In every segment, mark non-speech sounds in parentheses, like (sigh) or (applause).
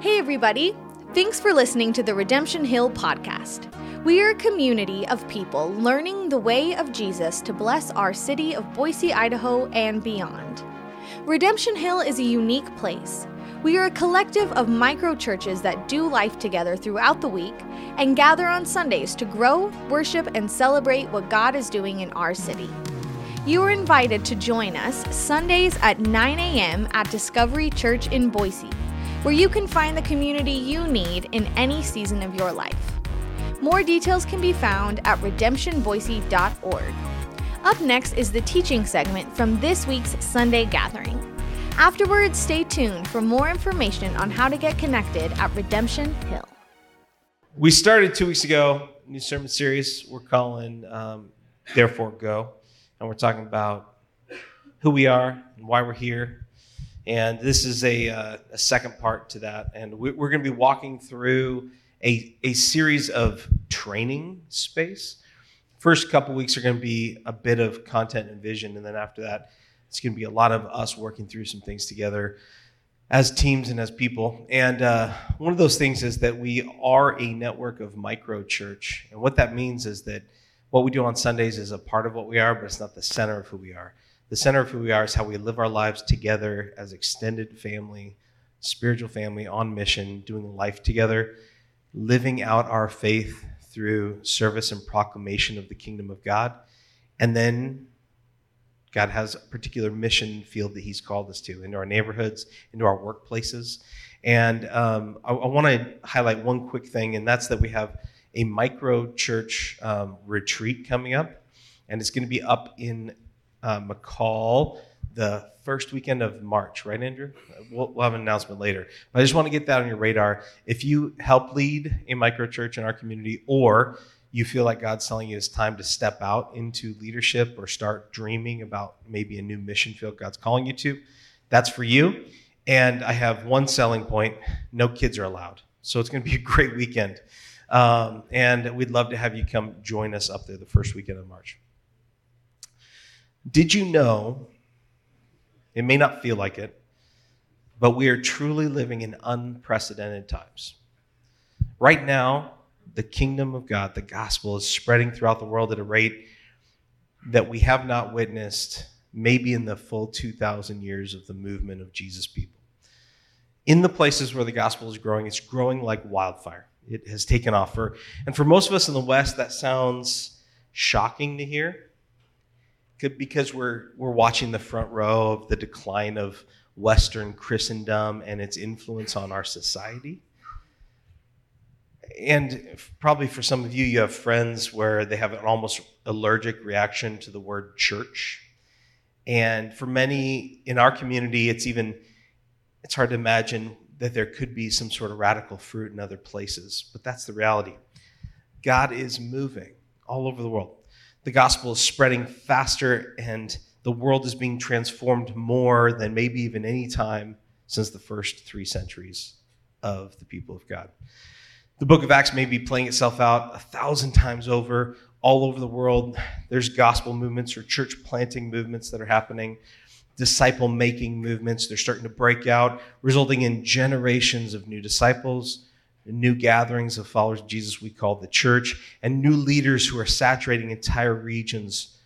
Hey, everybody. Thanks for listening to the Redemption Hill podcast. We are a community of people learning the way of Jesus to bless our city of Boise, Idaho, and beyond. Redemption Hill is a unique place. We are a collective of micro churches that do life together throughout the week and gather on Sundays to grow, worship, and celebrate what God is doing in our city. You are invited to join us Sundays at 9 a.m. at Discovery Church in Boise, where you can find the community you need in any season of your life. More details can be found at redemptionboise.org. Up next is the teaching segment from this week's Sunday gathering. Afterwards, stay tuned for more information on how to get connected at Redemption Hill. We started two weeks ago, new sermon series we're calling um, Therefore Go and we're talking about who we are and why we're here. And this is a, uh, a second part to that. And we, we're going to be walking through a, a series of training space. First couple weeks are going to be a bit of content and vision. And then after that, it's going to be a lot of us working through some things together as teams and as people. And uh, one of those things is that we are a network of micro church. And what that means is that what we do on Sundays is a part of what we are, but it's not the center of who we are. The center of who we are is how we live our lives together as extended family, spiritual family on mission, doing life together, living out our faith through service and proclamation of the kingdom of God. And then God has a particular mission field that He's called us to into our neighborhoods, into our workplaces. And um, I, I want to highlight one quick thing, and that's that we have a micro church um, retreat coming up, and it's going to be up in uh, McCall the first weekend of March, right, Andrew? We'll, we'll, have an announcement later. But I just want to get that on your radar. If you help lead a micro church in our community, or you feel like God's telling you it's time to step out into leadership or start dreaming about maybe a new mission field God's calling you to, that's for you. And I have one selling point no kids are allowed. So it's going to be a great weekend. Um, and we'd love to have you come join us up there the first weekend of March. Did you know? It may not feel like it, but we are truly living in unprecedented times. Right now, the kingdom of God, the gospel, is spreading throughout the world at a rate that we have not witnessed maybe in the full 2,000 years of the movement of Jesus people. In the places where the gospel is growing, it's growing like wildfire it has taken off. For, and for most of us in the West, that sounds shocking to hear because we're, we're watching the front row of the decline of Western Christendom and its influence on our society. And probably for some of you, you have friends where they have an almost allergic reaction to the word church. And for many in our community, it's even it's hard to imagine that there could be some sort of radical fruit in other places, but that's the reality. God is moving all over the world. The gospel is spreading faster, and the world is being transformed more than maybe even any time since the first three centuries of the people of God. The book of Acts may be playing itself out a thousand times over all over the world. There's gospel movements or church planting movements that are happening disciple making movements. They're starting to break out, resulting in generations of new disciples, new gatherings of followers of Jesus we call the church, and new leaders who are saturating entire regions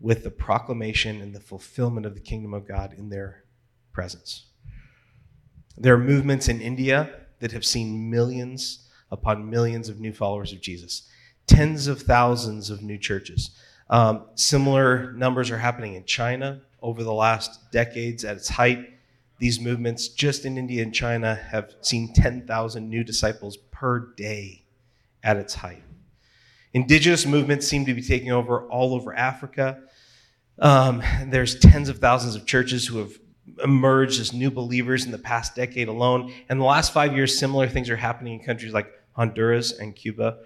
with the proclamation and the fulfillment of the kingdom of God in their presence. There are movements in India that have seen millions upon millions of new followers of Jesus, tens of thousands of new churches. Um, similar numbers are happening in China, over the last decades at its height. These movements, just in India and China, have seen 10,000 new disciples per day at its height. Indigenous movements seem to be taking over all over Africa. Um, there's tens of thousands of churches who have emerged as new believers in the past decade alone. And the last five years, similar things are happening in countries like Honduras and Cuba.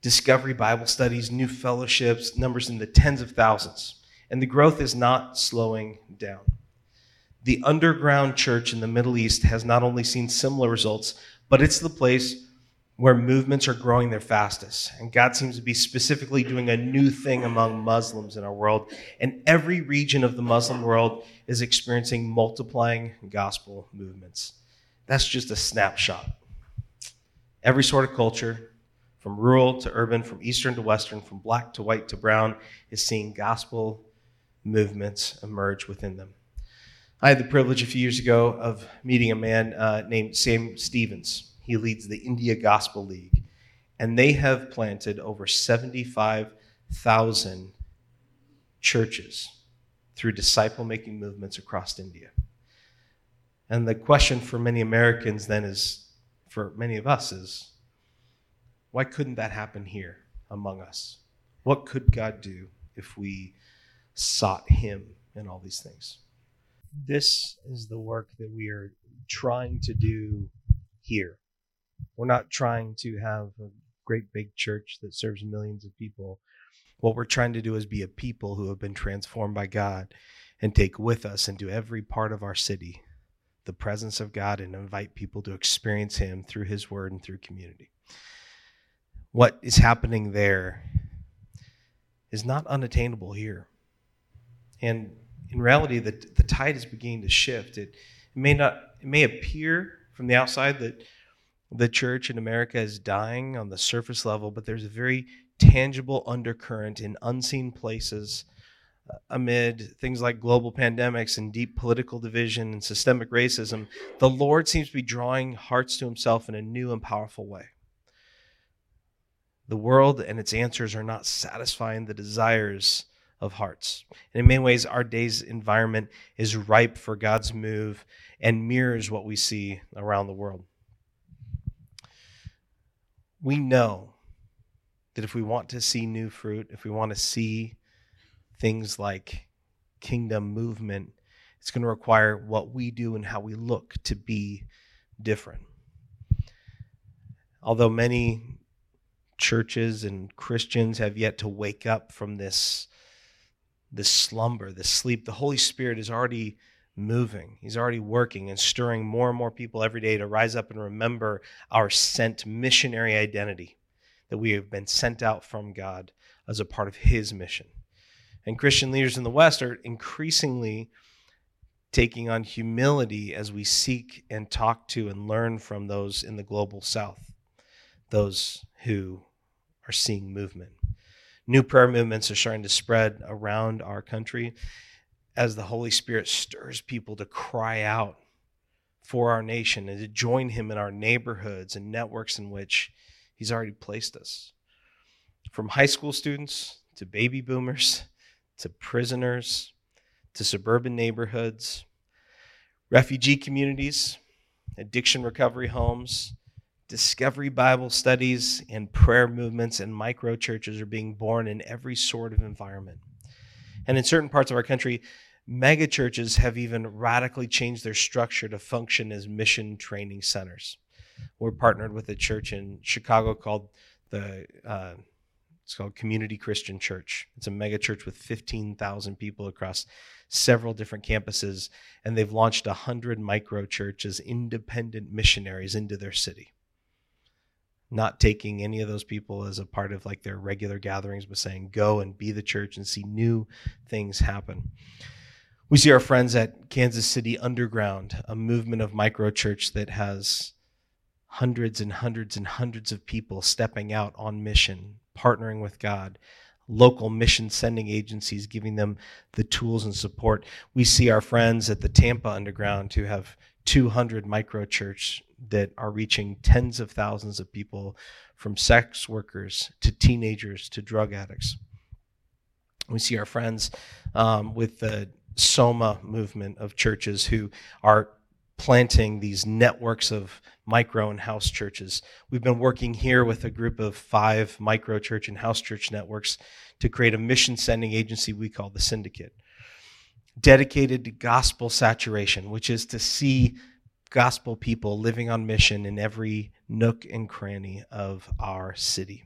Discovery Bible studies, new fellowships, numbers in the tens of thousands and the growth is not slowing down. The underground church in the Middle East has not only seen similar results, but it's the place where movements are growing their fastest. And God seems to be specifically doing a new thing among Muslims in our world. And every region of the Muslim world is experiencing multiplying gospel movements. that's just a snapshot. Every sort of culture, from rural to urban, from eastern to western, from black to white to brown, is seeing gospel movements emerge within them. I had the privilege a few years ago of meeting a man uh, named Sam Stephens. He leads the India Gospel League, and they have planted over 75,000 churches through disciple making movements across India. And the question for many Americans then is, for many of us, is why couldn't that happen here among us? What could God do if we sought Him in all these things? This is the work that we are trying to do here. We're not trying to have a great big church that serves millions of people. What we're trying to do is be a people who have been transformed by God and take with us into every part of our city the presence of God and invite people to experience Him through His Word and through community. What is happening there is not unattainable here. And in reality, the, the tide is beginning to shift. It, it may not, it may appear from the outside that the church in America is dying on the surface level, but there's a very tangible undercurrent in unseen places uh, amid things like global pandemics and deep political division and systemic racism, the Lord seems to be drawing hearts to himself in a new and powerful way. The world and its answers are not satisfying the desires of hearts. And in many ways, our day's environment is ripe for God's move and mirrors what we see around the world. We know that if we want to see new fruit, if we want to see things like kingdom movement, it's going to require what we do and how we look to be different. Although many churches and Christians have yet to wake up from this, this slumber, this sleep, the Holy Spirit is already moving. He's already working and stirring more and more people every day to rise up and remember our sent missionary identity that we have been sent out from God as a part of His mission. And Christian leaders in the West are increasingly taking on humility as we seek and talk to and learn from those in the global South, those who are seeing movement. New prayer movements are starting to spread around our country as the Holy Spirit stirs people to cry out for our nation and to join Him in our neighborhoods and networks in which He's already placed us. From high school students to baby boomers to prisoners, to suburban neighborhoods, refugee communities, addiction recovery homes, discovery Bible studies, and prayer movements and micro churches are being born in every sort of environment. And in certain parts of our country, mega churches have even radically changed their structure to function as mission training centers. We're partnered with a church in Chicago called the uh, it's called Community Christian Church. It's a mega church with 15,000 people across several different campuses, and they've launched 100 micro churches, independent missionaries into their city. Not taking any of those people as a part of like their regular gatherings, but saying, go and be the church and see new things happen. We see our friends at Kansas City Underground, a movement of micro church that has hundreds and hundreds and hundreds of people stepping out on mission, partnering with God, local mission sending agencies giving them the tools and support. We see our friends at the Tampa Underground who have 200 micro church that are reaching tens of thousands of people from sex workers to teenagers to drug addicts. We see our friends um, with the Soma movement of churches who are planting these networks of micro and house churches. We've been working here with a group of five micro church and house church networks to create a mission sending agency we call the Syndicate, dedicated to gospel saturation, which is to see gospel people living on mission in every nook and cranny of our city.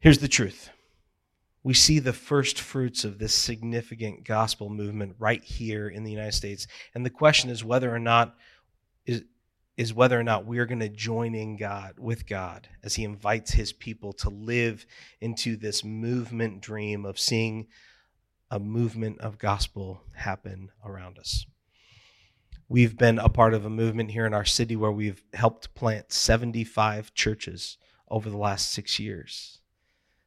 Here's the truth we see the first fruits of this significant gospel movement right here in the United States. And the question is whether or not is is whether or not we're going to join in God with God as he invites his people to live into this movement dream of seeing a movement of gospel happen around us. We've been a part of a movement here in our city where we've helped plant 75 churches over the last six years.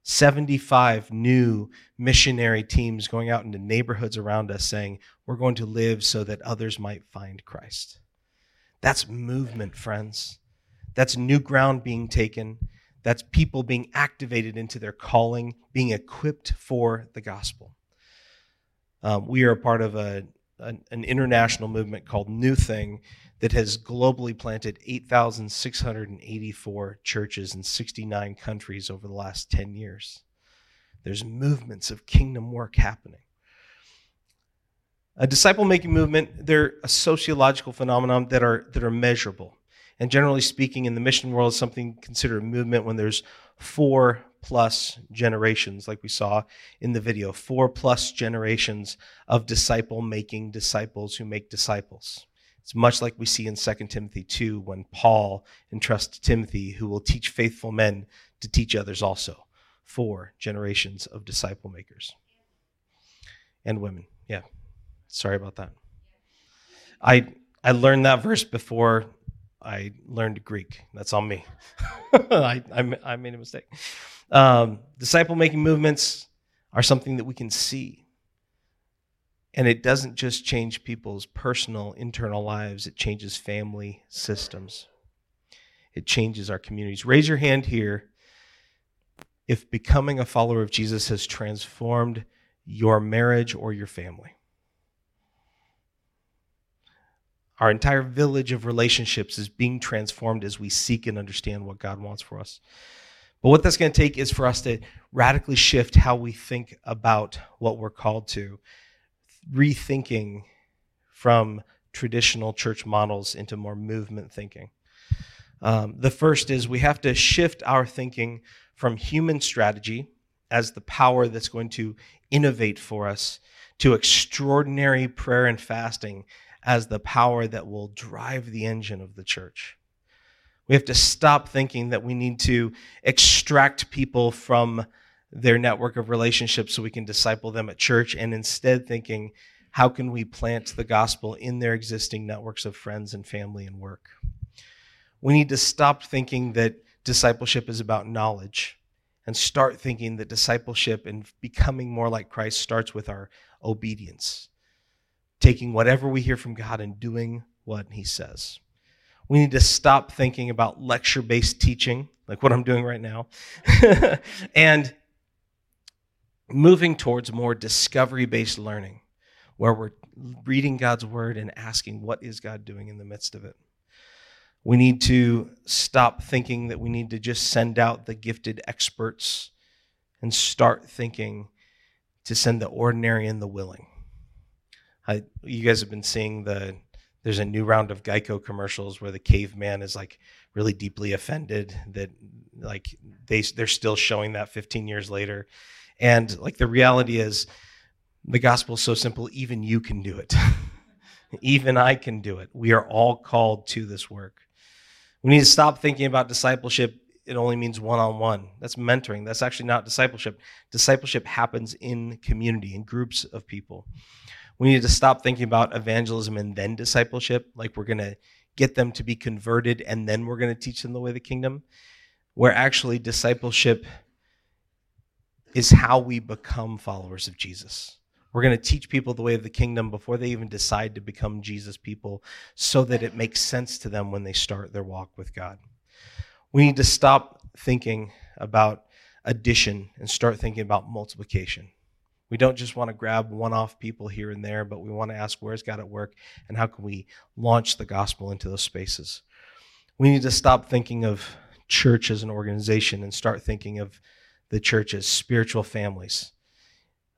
75 new missionary teams going out into neighborhoods around us saying, We're going to live so that others might find Christ. That's movement, friends. That's new ground being taken. That's people being activated into their calling, being equipped for the gospel. Um, we are a part of a, an, an international movement called New Thing that has globally planted 8,684 churches in 69 countries over the last 10 years. There's movements of kingdom work happening. A disciple making movement, they're a sociological phenomenon that are, that are measurable. And generally speaking, in the mission world, something considered a movement when there's four plus generations, like we saw in the video, four plus generations of disciple making disciples who make disciples. It's much like we see in 2 Timothy 2 when Paul entrusts Timothy, who will teach faithful men to teach others also. Four generations of disciple makers and women. Yeah. Sorry about that. I I learned that verse before I learned Greek. That's on me. (laughs) I, I, I, made a mistake. Um, disciple making movements are something that we can see. And it doesn't just change people's personal, internal lives, it changes family systems. It changes our communities. Raise your hand here if becoming a follower of Jesus has transformed your marriage or your family. Our entire village of relationships is being transformed as we seek and understand what God wants for us. But what that's going to take is for us to radically shift how we think about what we're called to, rethinking from traditional church models into more movement thinking. Um, the first is we have to shift our thinking from human strategy as the power that's going to innovate for us to extraordinary prayer and fasting as the power that will drive the engine of the church. We have to stop thinking that we need to extract people from their network of relationships so we can disciple them at church, and instead thinking, how can we plant the gospel in their existing networks of friends and family and work? We need to stop thinking that discipleship is about knowledge and start thinking that discipleship and becoming more like Christ starts with our obedience taking whatever we hear from God and doing what He says. We need to stop thinking about lecture based teaching, like what I'm doing right now, (laughs) and moving towards more discovery based learning, where we're reading God's word and asking, what is God doing in the midst of it? We need to stop thinking that we need to just send out the gifted experts and start thinking to send the ordinary and the willing. I, you guys have been seeing the there's a new round of Geico commercials where the caveman is like really deeply offended that like they they're still showing that 15 years later, and like the reality is, the gospel is so simple. Even you can do it. (laughs) even I can do it. We are all called to this work. We need to stop thinking about discipleship. It only means one on one. That's mentoring. That's actually not discipleship. Discipleship happens in community, in groups of people we need to stop thinking about evangelism and then discipleship, like we're going to get them to be converted and then we're going to teach them the way of the kingdom, where actually discipleship is how we become followers of Jesus. We're going to teach people the way of the kingdom before they even decide to become Jesus people so that it makes sense to them when they start their walk with God. We need to stop thinking about addition and start thinking about multiplication. We don't just want to grab one off people here and there, but we want to ask where's God at work and how can we launch the gospel into those spaces. We need to stop thinking of church as an organization and start thinking of the church as spiritual families,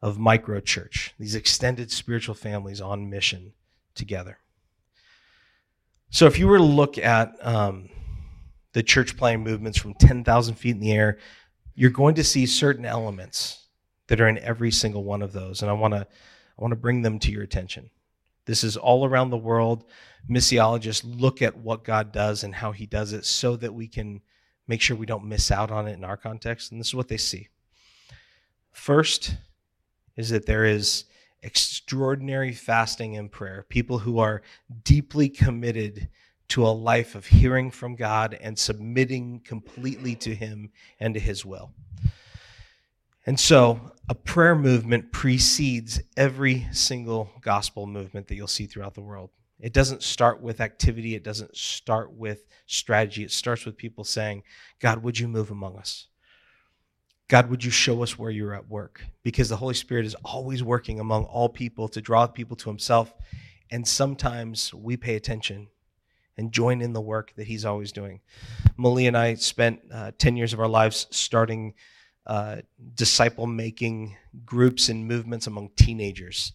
of micro church, these extended spiritual families on mission together. So if you were to look at um, the church planting movements from 10,000 feet in the air, you're going to see certain elements that are in every single one of those. And I want to I want to bring them to your attention. This is all around the world. Missiologists look at what God does and how he does it so that we can make sure we don't miss out on it in our context. And this is what they see. First is that there is extraordinary fasting and prayer, people who are deeply committed to a life of hearing from God and submitting completely to Him and to His will. And so, a prayer movement precedes every single gospel movement that you'll see throughout the world. It doesn't start with activity, it doesn't start with strategy. It starts with people saying, God, would you move among us? God, would you show us where you're at work? Because the Holy Spirit is always working among all people to draw people to Himself. And sometimes we pay attention and join in the work that He's always doing. Malia and I spent uh, 10 years of our lives starting uh, disciple making groups and movements among teenagers.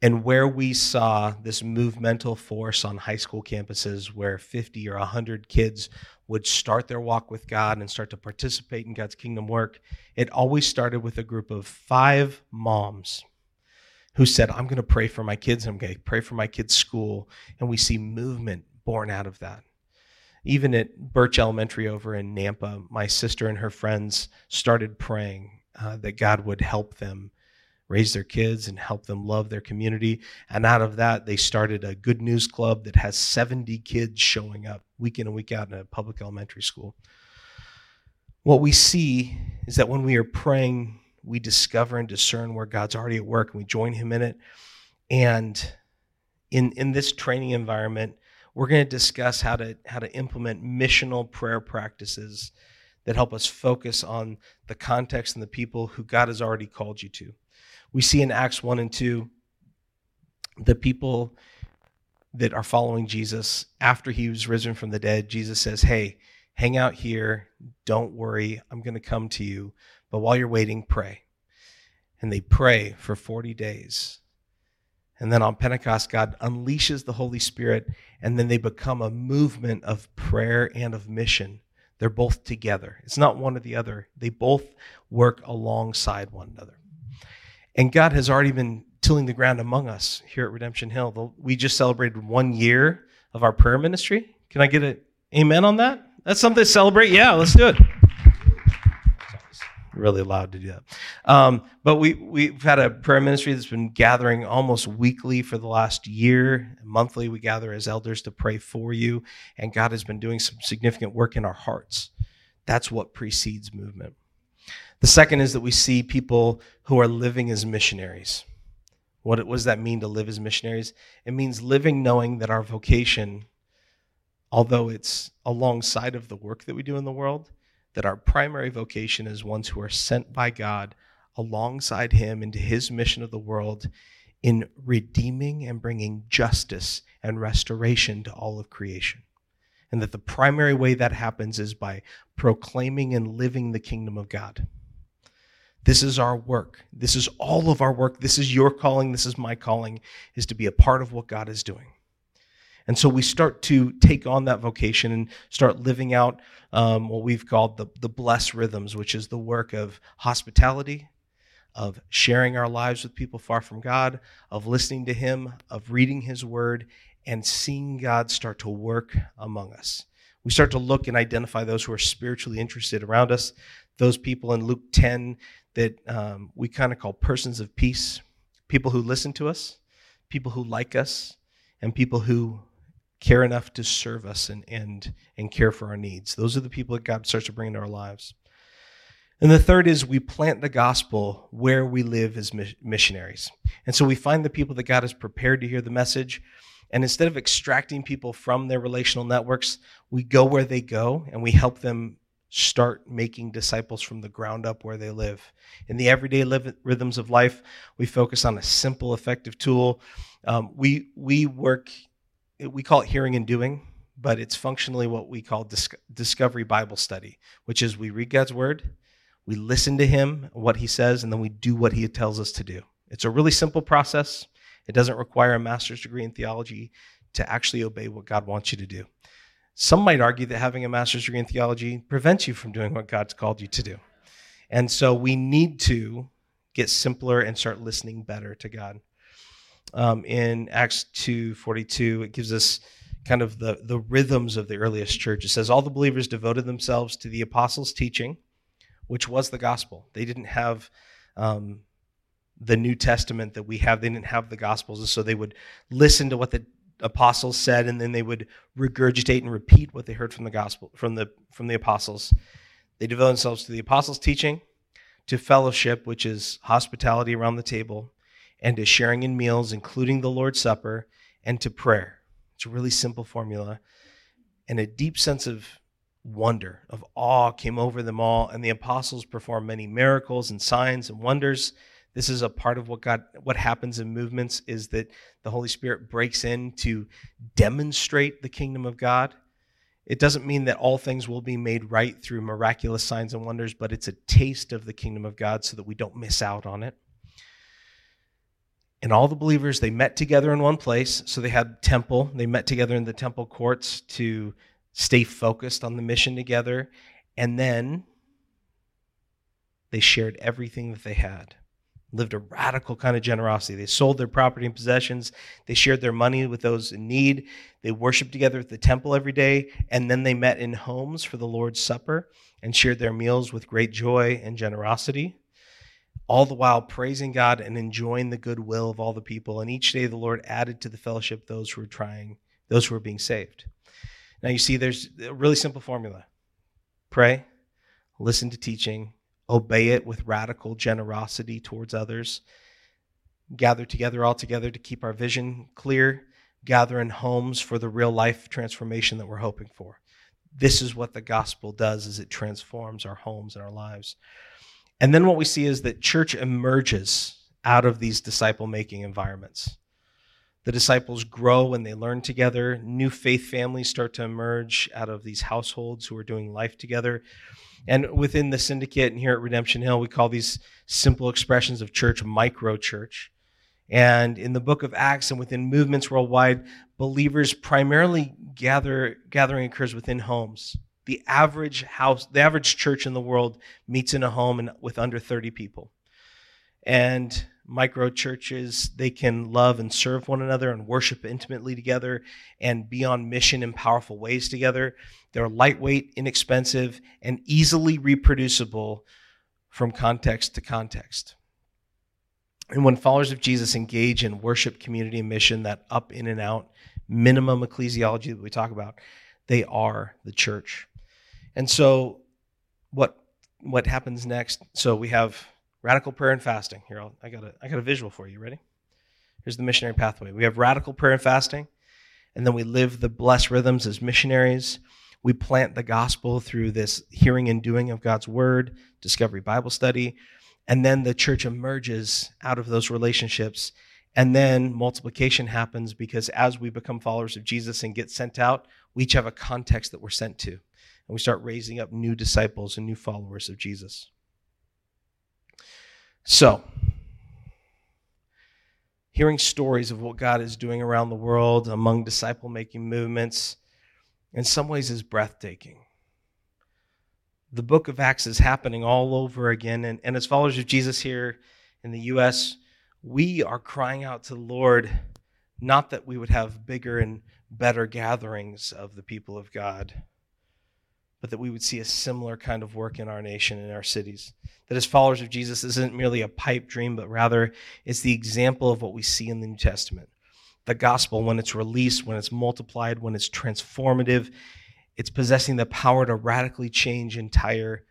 And where we saw this movemental force on high school campuses where 50 or 100 kids would start their walk with God and start to participate in God's kingdom work, it always started with a group of five moms who said, I'm going to pray for my kids, I'm going to pray for my kids' school. And we see movement born out of that. Even at Birch Elementary over in Nampa, my sister and her friends started praying uh, that God would help them raise their kids and help them love their community. And out of that, they started a good news club that has 70 kids showing up week in and week out in a public elementary school. What we see is that when we are praying, we discover and discern where God's already at work and we join Him in it. And in, in this training environment, we're going to discuss how to, how to implement missional prayer practices that help us focus on the context and the people who God has already called you to we see in Acts 1 and 2 the people that are following Jesus after he was risen from the dead. Jesus says, Hey, hang out here. Don't worry. I'm going to come to you. But while you're waiting, pray. And they pray for 40 days. And then on Pentecost, God unleashes the Holy Spirit, and then they become a movement of prayer and of mission. They're both together. It's not one or the other, they both work alongside one another. And God has already been tilling the ground among us here at Redemption Hill. We just celebrated one year of our prayer ministry. Can I get an amen on that? That's something to celebrate? Yeah, let's do it. Really loud to do that. Um, but we, we've had a prayer ministry that's been gathering almost weekly for the last year. Monthly, we gather as elders to pray for you. And God has been doing some significant work in our hearts. That's what precedes movement. The second is that we see people who are living as missionaries. What, what does that mean to live as missionaries? It means living knowing that our vocation, although it's alongside of the work that we do in the world, that our primary vocation is ones who are sent by God alongside Him into His mission of the world in redeeming and bringing justice and restoration to all of creation. And that the primary way that happens is by proclaiming and living the kingdom of God. This is our work. This is all of our work. This is your calling. This is my calling, is to be a part of what God is doing. And so we start to take on that vocation and start living out um, what we've called the, the blessed rhythms, which is the work of hospitality, of sharing our lives with people far from God, of listening to Him, of reading His Word, and seeing God start to work among us. We start to look and identify those who are spiritually interested around us, those people in Luke 10 that um, we kind of call persons of peace people who listen to us, people who like us, and people who care enough to serve us and, and, and care for our needs. Those are the people that God starts to bring into our lives. And the third is we plant the gospel where we live as missionaries. And so we find the people that God has prepared to hear the message. And instead of extracting people from their relational networks, we go where they go and we help them start making disciples from the ground up where they live. In the everyday rhythms of life, we focus on a simple, effective tool. Um, we we work, we call it hearing and doing, but it's functionally what we call dis- discovery Bible study, which is we read God's word, we listen to Him, what He says, and then we do what He tells us to do. It's a really simple process. It doesn't require a master's degree in theology to actually obey what God wants you to do. Some might argue that having a master's degree in theology prevents you from doing what God's called you to do. And so we need to get simpler and start listening better to God. Um, in Acts 2:42, it gives us kind of the, the rhythms of the earliest church. It says, All the believers devoted themselves to the apostles' teaching, which was the gospel. They didn't have um, the New Testament that we have. They didn't have the Gospels, and so they would listen to what the apostles said, and then they would regurgitate and repeat what they heard from the gospel from the from the apostles. They devoted themselves to the apostles' teaching, to fellowship, which is hospitality around the table, and to sharing in meals, including the Lord's Supper, and to prayer. It's a really simple formula, and a deep sense of wonder, of awe came over them all, and the apostles performed many miracles and signs and wonders this is a part of what God what happens in movements is that the Holy Spirit breaks in to demonstrate the kingdom of God. It doesn't mean that all things will be made right through miraculous signs and wonders, but it's a taste of the kingdom of God so that we don't miss out on it. And all the believers, they met together in one place. So they had temple. They met together in the temple courts to stay focused on the mission together. And then they shared everything that they had lived a radical kind of generosity. They sold their property and possessions. They shared their money with those in need. They worshiped together at the temple every day. And then they met in homes for the Lord's Supper and shared their meals with great joy and generosity, all the while praising God and enjoying the goodwill of all the people. And each day the Lord added to the fellowship those who were trying, those who were being saved. Now you see, there's a really simple formula pray, listen to teaching, obey it with radical generosity towards others, gather together all together to keep our vision clear, gather in homes for the real life transformation that we're hoping for. This is what the gospel does is it transforms our homes and our lives. And then what we see is that church emerges out of these disciple making environments. The disciples grow and they learn together. New faith families start to emerge out of these households who are doing life together. And within the syndicate and here at Redemption Hill, we call these simple expressions of church micro church. And in the book of Acts and within movements worldwide, believers primarily gather gathering occurs within homes. The average house, the average church in the world meets in a home and with under 30 people. And micro churches, they can love and serve one another and worship intimately together and be on mission in powerful ways together. They're lightweight, inexpensive, and easily reproducible from context to context. And when followers of Jesus engage in worship, community, and mission, that up, in, and out minimum ecclesiology that we talk about, they are the church. And so, what what happens next? So we have Radical prayer and fasting. Here, I'll, I got a, I got a visual for you. Ready? Here's the missionary pathway. We have radical prayer and fasting, and then we live the blessed rhythms as missionaries. We plant the gospel through this hearing and doing of God's word, discovery Bible study, and then the church emerges out of those relationships. And then multiplication happens because as we become followers of Jesus and get sent out, we each have a context that we're sent to. And we start raising up new disciples and new followers of Jesus. So, hearing stories of what God is doing around the world among disciple making movements, in some ways, is breathtaking. The book of Acts is happening all over again. And, and as followers of Jesus here in the U.S., we are crying out to the Lord, not that we would have bigger and better gatherings of the people of God but that we would see a similar kind of work in our nation and our cities. That as followers of Jesus isn't merely a pipe dream, but rather it's the example of what we see in the New Testament. The gospel, when it's released, when it's multiplied, when it's transformative, it's possessing the power to radically change entire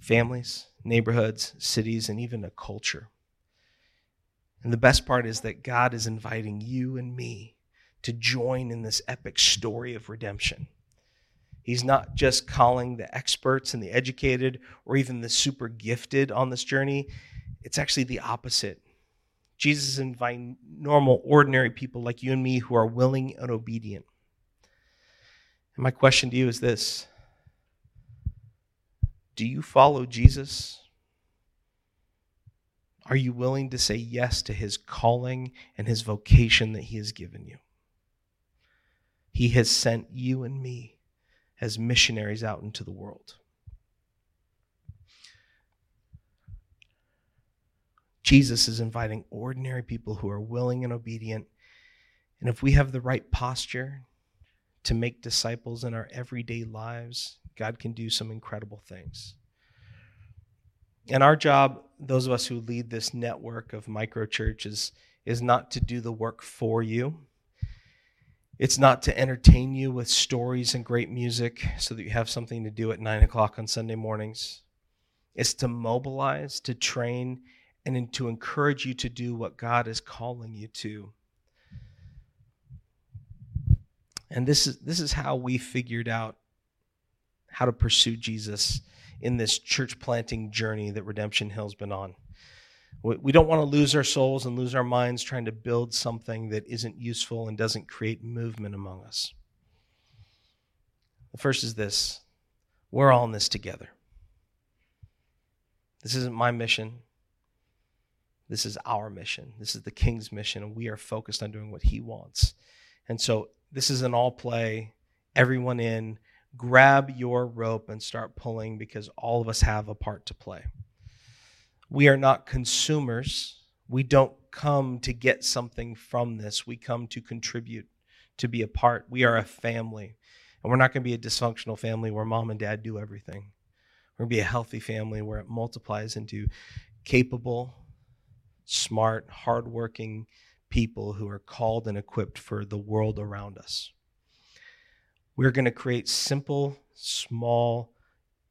families, neighborhoods, cities, and even a culture. And the best part is that God is inviting you and me to join in this epic story of redemption. He's not just calling the experts and the educated or even the super gifted on this journey. It's actually the opposite. Jesus is inviting normal, ordinary people like you and me who are willing and obedient. And my question to you is this Do you follow Jesus? Are you willing to say yes to his calling and his vocation that he has given you? He has sent you and me as missionaries out into the world. Jesus is inviting ordinary people who are willing and obedient. And if we have the right posture to make disciples in our everyday lives, God can do some incredible things. And our job, those of us who lead this network of micro churches, is not to do the work for you. It's not to entertain you with stories and great music so that you have something to do at nine o'clock on Sunday mornings. It's to mobilize, to train, and to encourage you to do what God is calling you to. And this is, this is how we figured out how to pursue Jesus in this church planting journey that Redemption Hill's been on. We don't want to lose our souls and lose our minds trying to build something that isn't useful and doesn't create movement among us. The first is this we're all in this together. This isn't my mission. This is our mission. This is the king's mission, and we are focused on doing what he wants. And so this is an all play, everyone in, grab your rope and start pulling because all of us have a part to play. We are not consumers. We don't come to get something from this. We come to contribute, to be a part. We are a family. And we're not going to be a dysfunctional family where mom and dad do everything. We're going to be a healthy family where it multiplies into capable, smart, hardworking people who are called and equipped for the world around us. We're going to create simple, small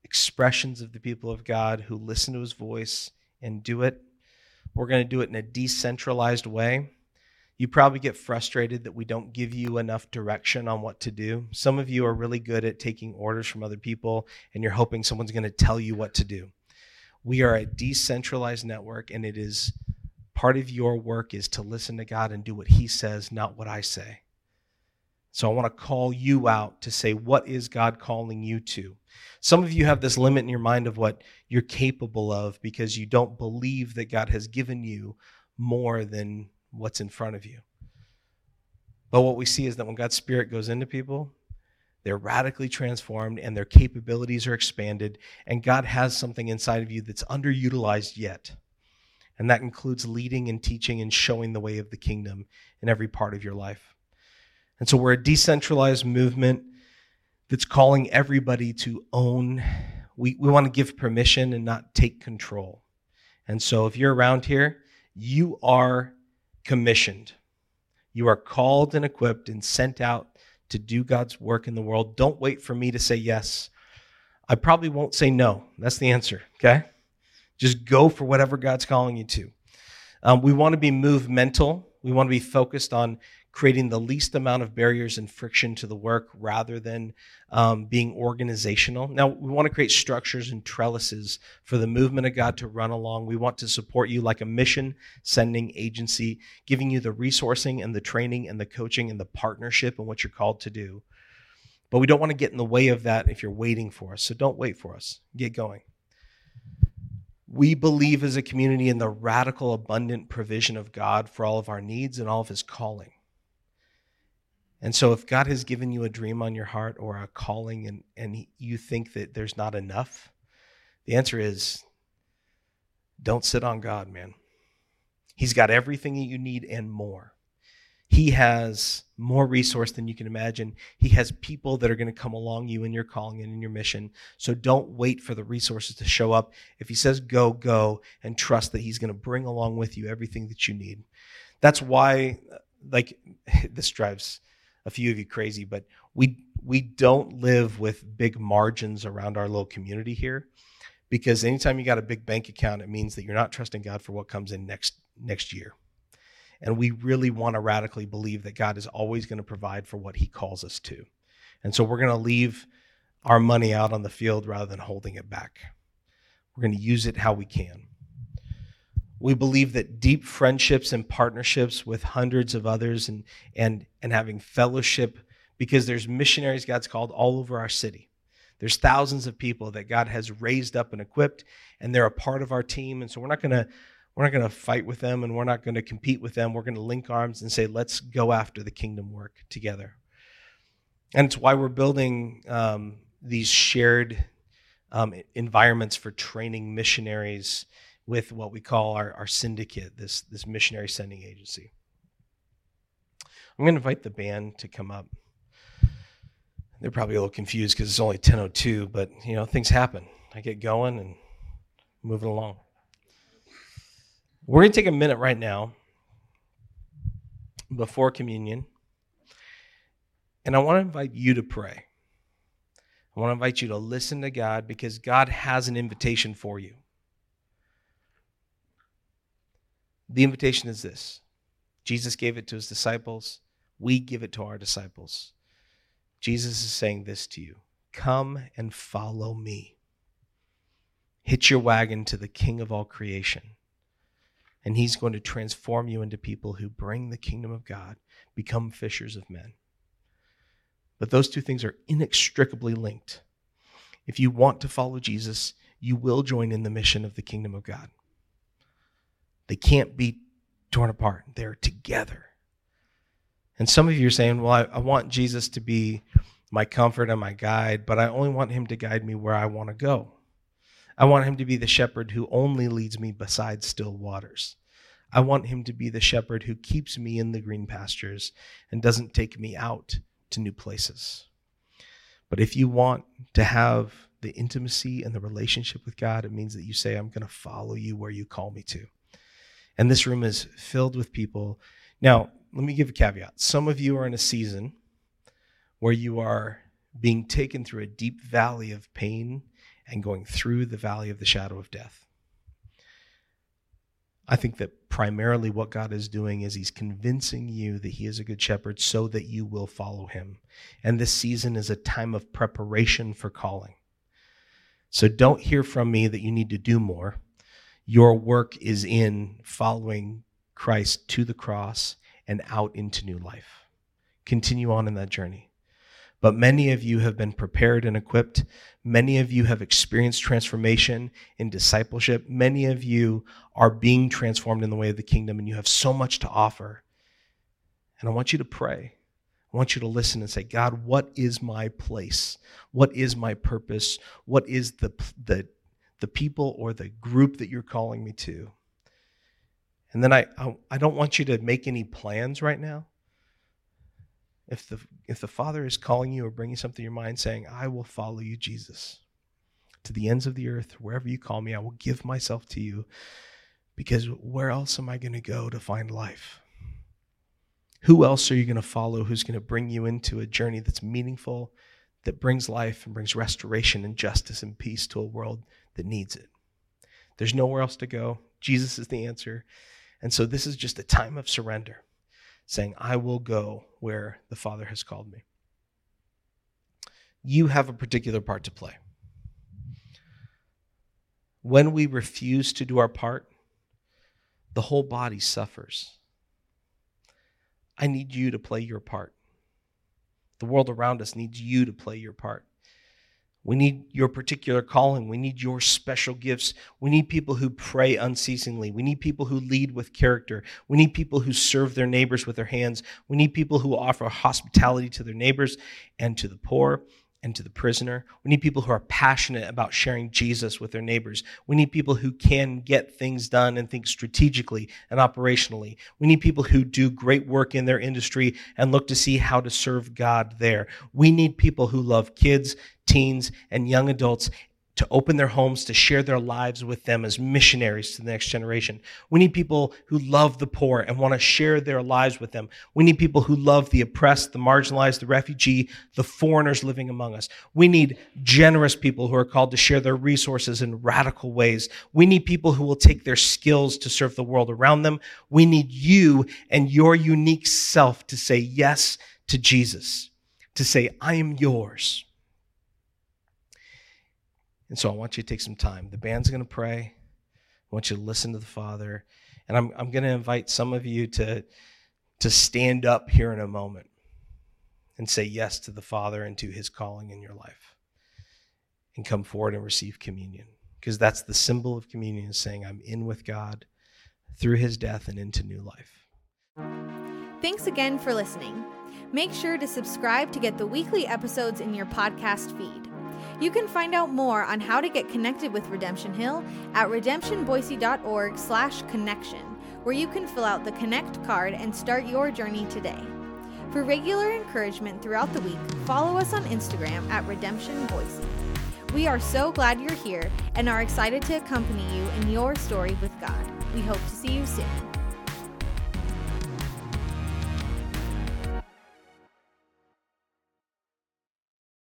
expressions of the people of God who listen to his voice and do it. We're going to do it in a decentralized way. You probably get frustrated that we don't give you enough direction on what to do. Some of you are really good at taking orders from other people and you're hoping someone's going to tell you what to do. We are a decentralized network and it is part of your work is to listen to God and do what he says, not what I say. So I want to call you out to say, what is God calling you to? Some of you have this limit in your mind of what you're capable of because you don't believe that God has given you more than what's in front of you. But what we see is that when God's Spirit goes into people, they're radically transformed and their capabilities are expanded, and God has something inside of you that's underutilized yet. And that includes leading and teaching and showing the way of the kingdom in every part of your life. And so we're a decentralized movement that's calling everybody to own. We, we want to give permission and not take control. And so if you're around here, you are commissioned. You are called and equipped and sent out to do God's work in the world. Don't wait for me to say yes. I probably won't say no. That's the answer, okay? Just go for whatever God's calling you to. Um, we want to be movemental. We want to be focused on creating the least amount of barriers and friction to the work rather than um, being organizational. Now, we want to create structures and trellises for the movement of God to run along. We want to support you like a mission sending agency, giving you the resourcing and the training and the coaching and the partnership and what you're called to do. But we don't want to get in the way of that if you're waiting for us. So don't wait for us. Get going. We believe as a community in the radical, abundant provision of God for all of our needs and all of his calling. And so, if God has given you a dream on your heart or a calling and, and you think that there's not enough, the answer is don't sit on God, man. He's got everything that you need and more. He has more resource than you can imagine. He has people that are going to come along you in your calling and in your mission. So don't wait for the resources to show up. If he says go, go, and trust that he's going to bring along with you everything that you need. That's why, like, (laughs) this drives a few of you crazy, but we we don't live with big margins around our little community here because anytime you got a big bank account, it means that you're not trusting God for what comes in next next year. And we really want to radically believe that God is always going to provide for what he calls us to. And so we're going to leave our money out on the field rather than holding it back. We're going to use it how we can. We believe that deep friendships and partnerships with hundreds of others and, and, and having fellowship, because there's missionaries God's called all over our city. There's thousands of people that God has raised up and equipped, and they're a part of our team. And so we're not going to we're not going to fight with them and we're not going to compete with them. We're going to link arms and say, let's go after the kingdom work together. And it's why we're building um, these shared um, environments for training missionaries with what we call our, our syndicate, this, this missionary sending agency. I'm going to invite the band to come up. They're probably a little confused because it's only 10:02, but you know things happen. I get going and moving along. We're going to take a minute right now before communion, and I want to invite you to pray. I want to invite you to listen to God because God has an invitation for you. The invitation is this Jesus gave it to his disciples, we give it to our disciples. Jesus is saying this to you Come and follow me. Hitch your wagon to the King of all creation. And he's going to transform you into people who bring the kingdom of God, become fishers of men. But those two things are inextricably linked. If you want to follow Jesus, you will join in the mission of the kingdom of God. They can't be torn apart, they're together. And some of you are saying, Well, I, I, want Jesus to be my comfort and my guide, but I only want him to guide me where I want to go. I want him to be the shepherd who only leads me beside still waters. I want him to be the shepherd who keeps me in the green pastures and doesn't take me out to new places. But if you want to have the intimacy and the relationship with God, it means that you say, I'm going to follow you where you call me to. And this room is filled with people. Now, let me give a caveat. Some of you are in a season where you are being taken through a deep valley of pain and going through the valley of the shadow of death. I think that primarily what God is doing is He's convincing you that He is a good shepherd so that you will follow Him. And this season is a time of preparation for calling. So don't hear from me that you need to do more. Your work is in following Christ to the cross and out into new life. Continue on in that journey. But many of you have been prepared and equipped. Many of you have experienced transformation in discipleship. Many of you are being transformed in the way of the kingdom, and you have so much to offer. And I want you to pray. I want you to listen and say, God, what is my place? What is my purpose? What is the, the, the people or the group that you're calling me to? And then I, I, I don't want you to make any plans right now if the if the father is calling you or bringing something to your mind saying i will follow you jesus to the ends of the earth wherever you call me i will give myself to you because where else am i going to go to find life who else are you going to follow who's going to bring you into a journey that's meaningful that brings life and brings restoration and justice and peace to a world that needs it there's nowhere else to go jesus is the answer and so this is just a time of surrender saying, I will go where the Father has called me. You have a particular part to play. When we refuse to do our part, the whole body suffers. I need you to play your part. The world around us needs you to play your part. We need your particular calling. We need your special gifts. We need people who pray unceasingly. We need people who lead with character. We need people who serve their neighbors with their hands. We need people who offer hospitality to their neighbors and to the poor and to the prisoner. We need people who are passionate about sharing Jesus with their neighbors. We need people who can get things done and think strategically and operationally. We need people who do great work in their industry and look to see how to serve God there. We need people who love kids, teens, and young adults to open their homes, to share their lives with them as missionaries to the next generation. We need people who love the poor and want to share their lives with them. We need people who love the oppressed, the marginalized, the refugee, the foreigners living among us. We need generous people who are called to share their resources in radical ways. We need people who will take their skills to serve the world around them. We need you and your unique self to say yes to Jesus, to say, I am yours. And so I want you to take some time. The band's going to pray. I want you to listen to the Father. And I'm, I'm going to invite some of you to, to stand up here in a moment and say yes to the Father and to his calling in your life. And come forward and receive communion. Because that's the symbol of communion, saying, I'm in with God through his death and into new life. Thanks again for listening. Make sure to subscribe to get the weekly episodes in your podcast feed. You can find out more on how to get connected with Redemption Hill at redemptionboise.org slash connection, where you can fill out the Connect card and start your journey today. For regular encouragement throughout the week, follow us on Instagram at Redemption Boise. We are so glad you're here and are excited to accompany you in your story with God. We hope to see you soon.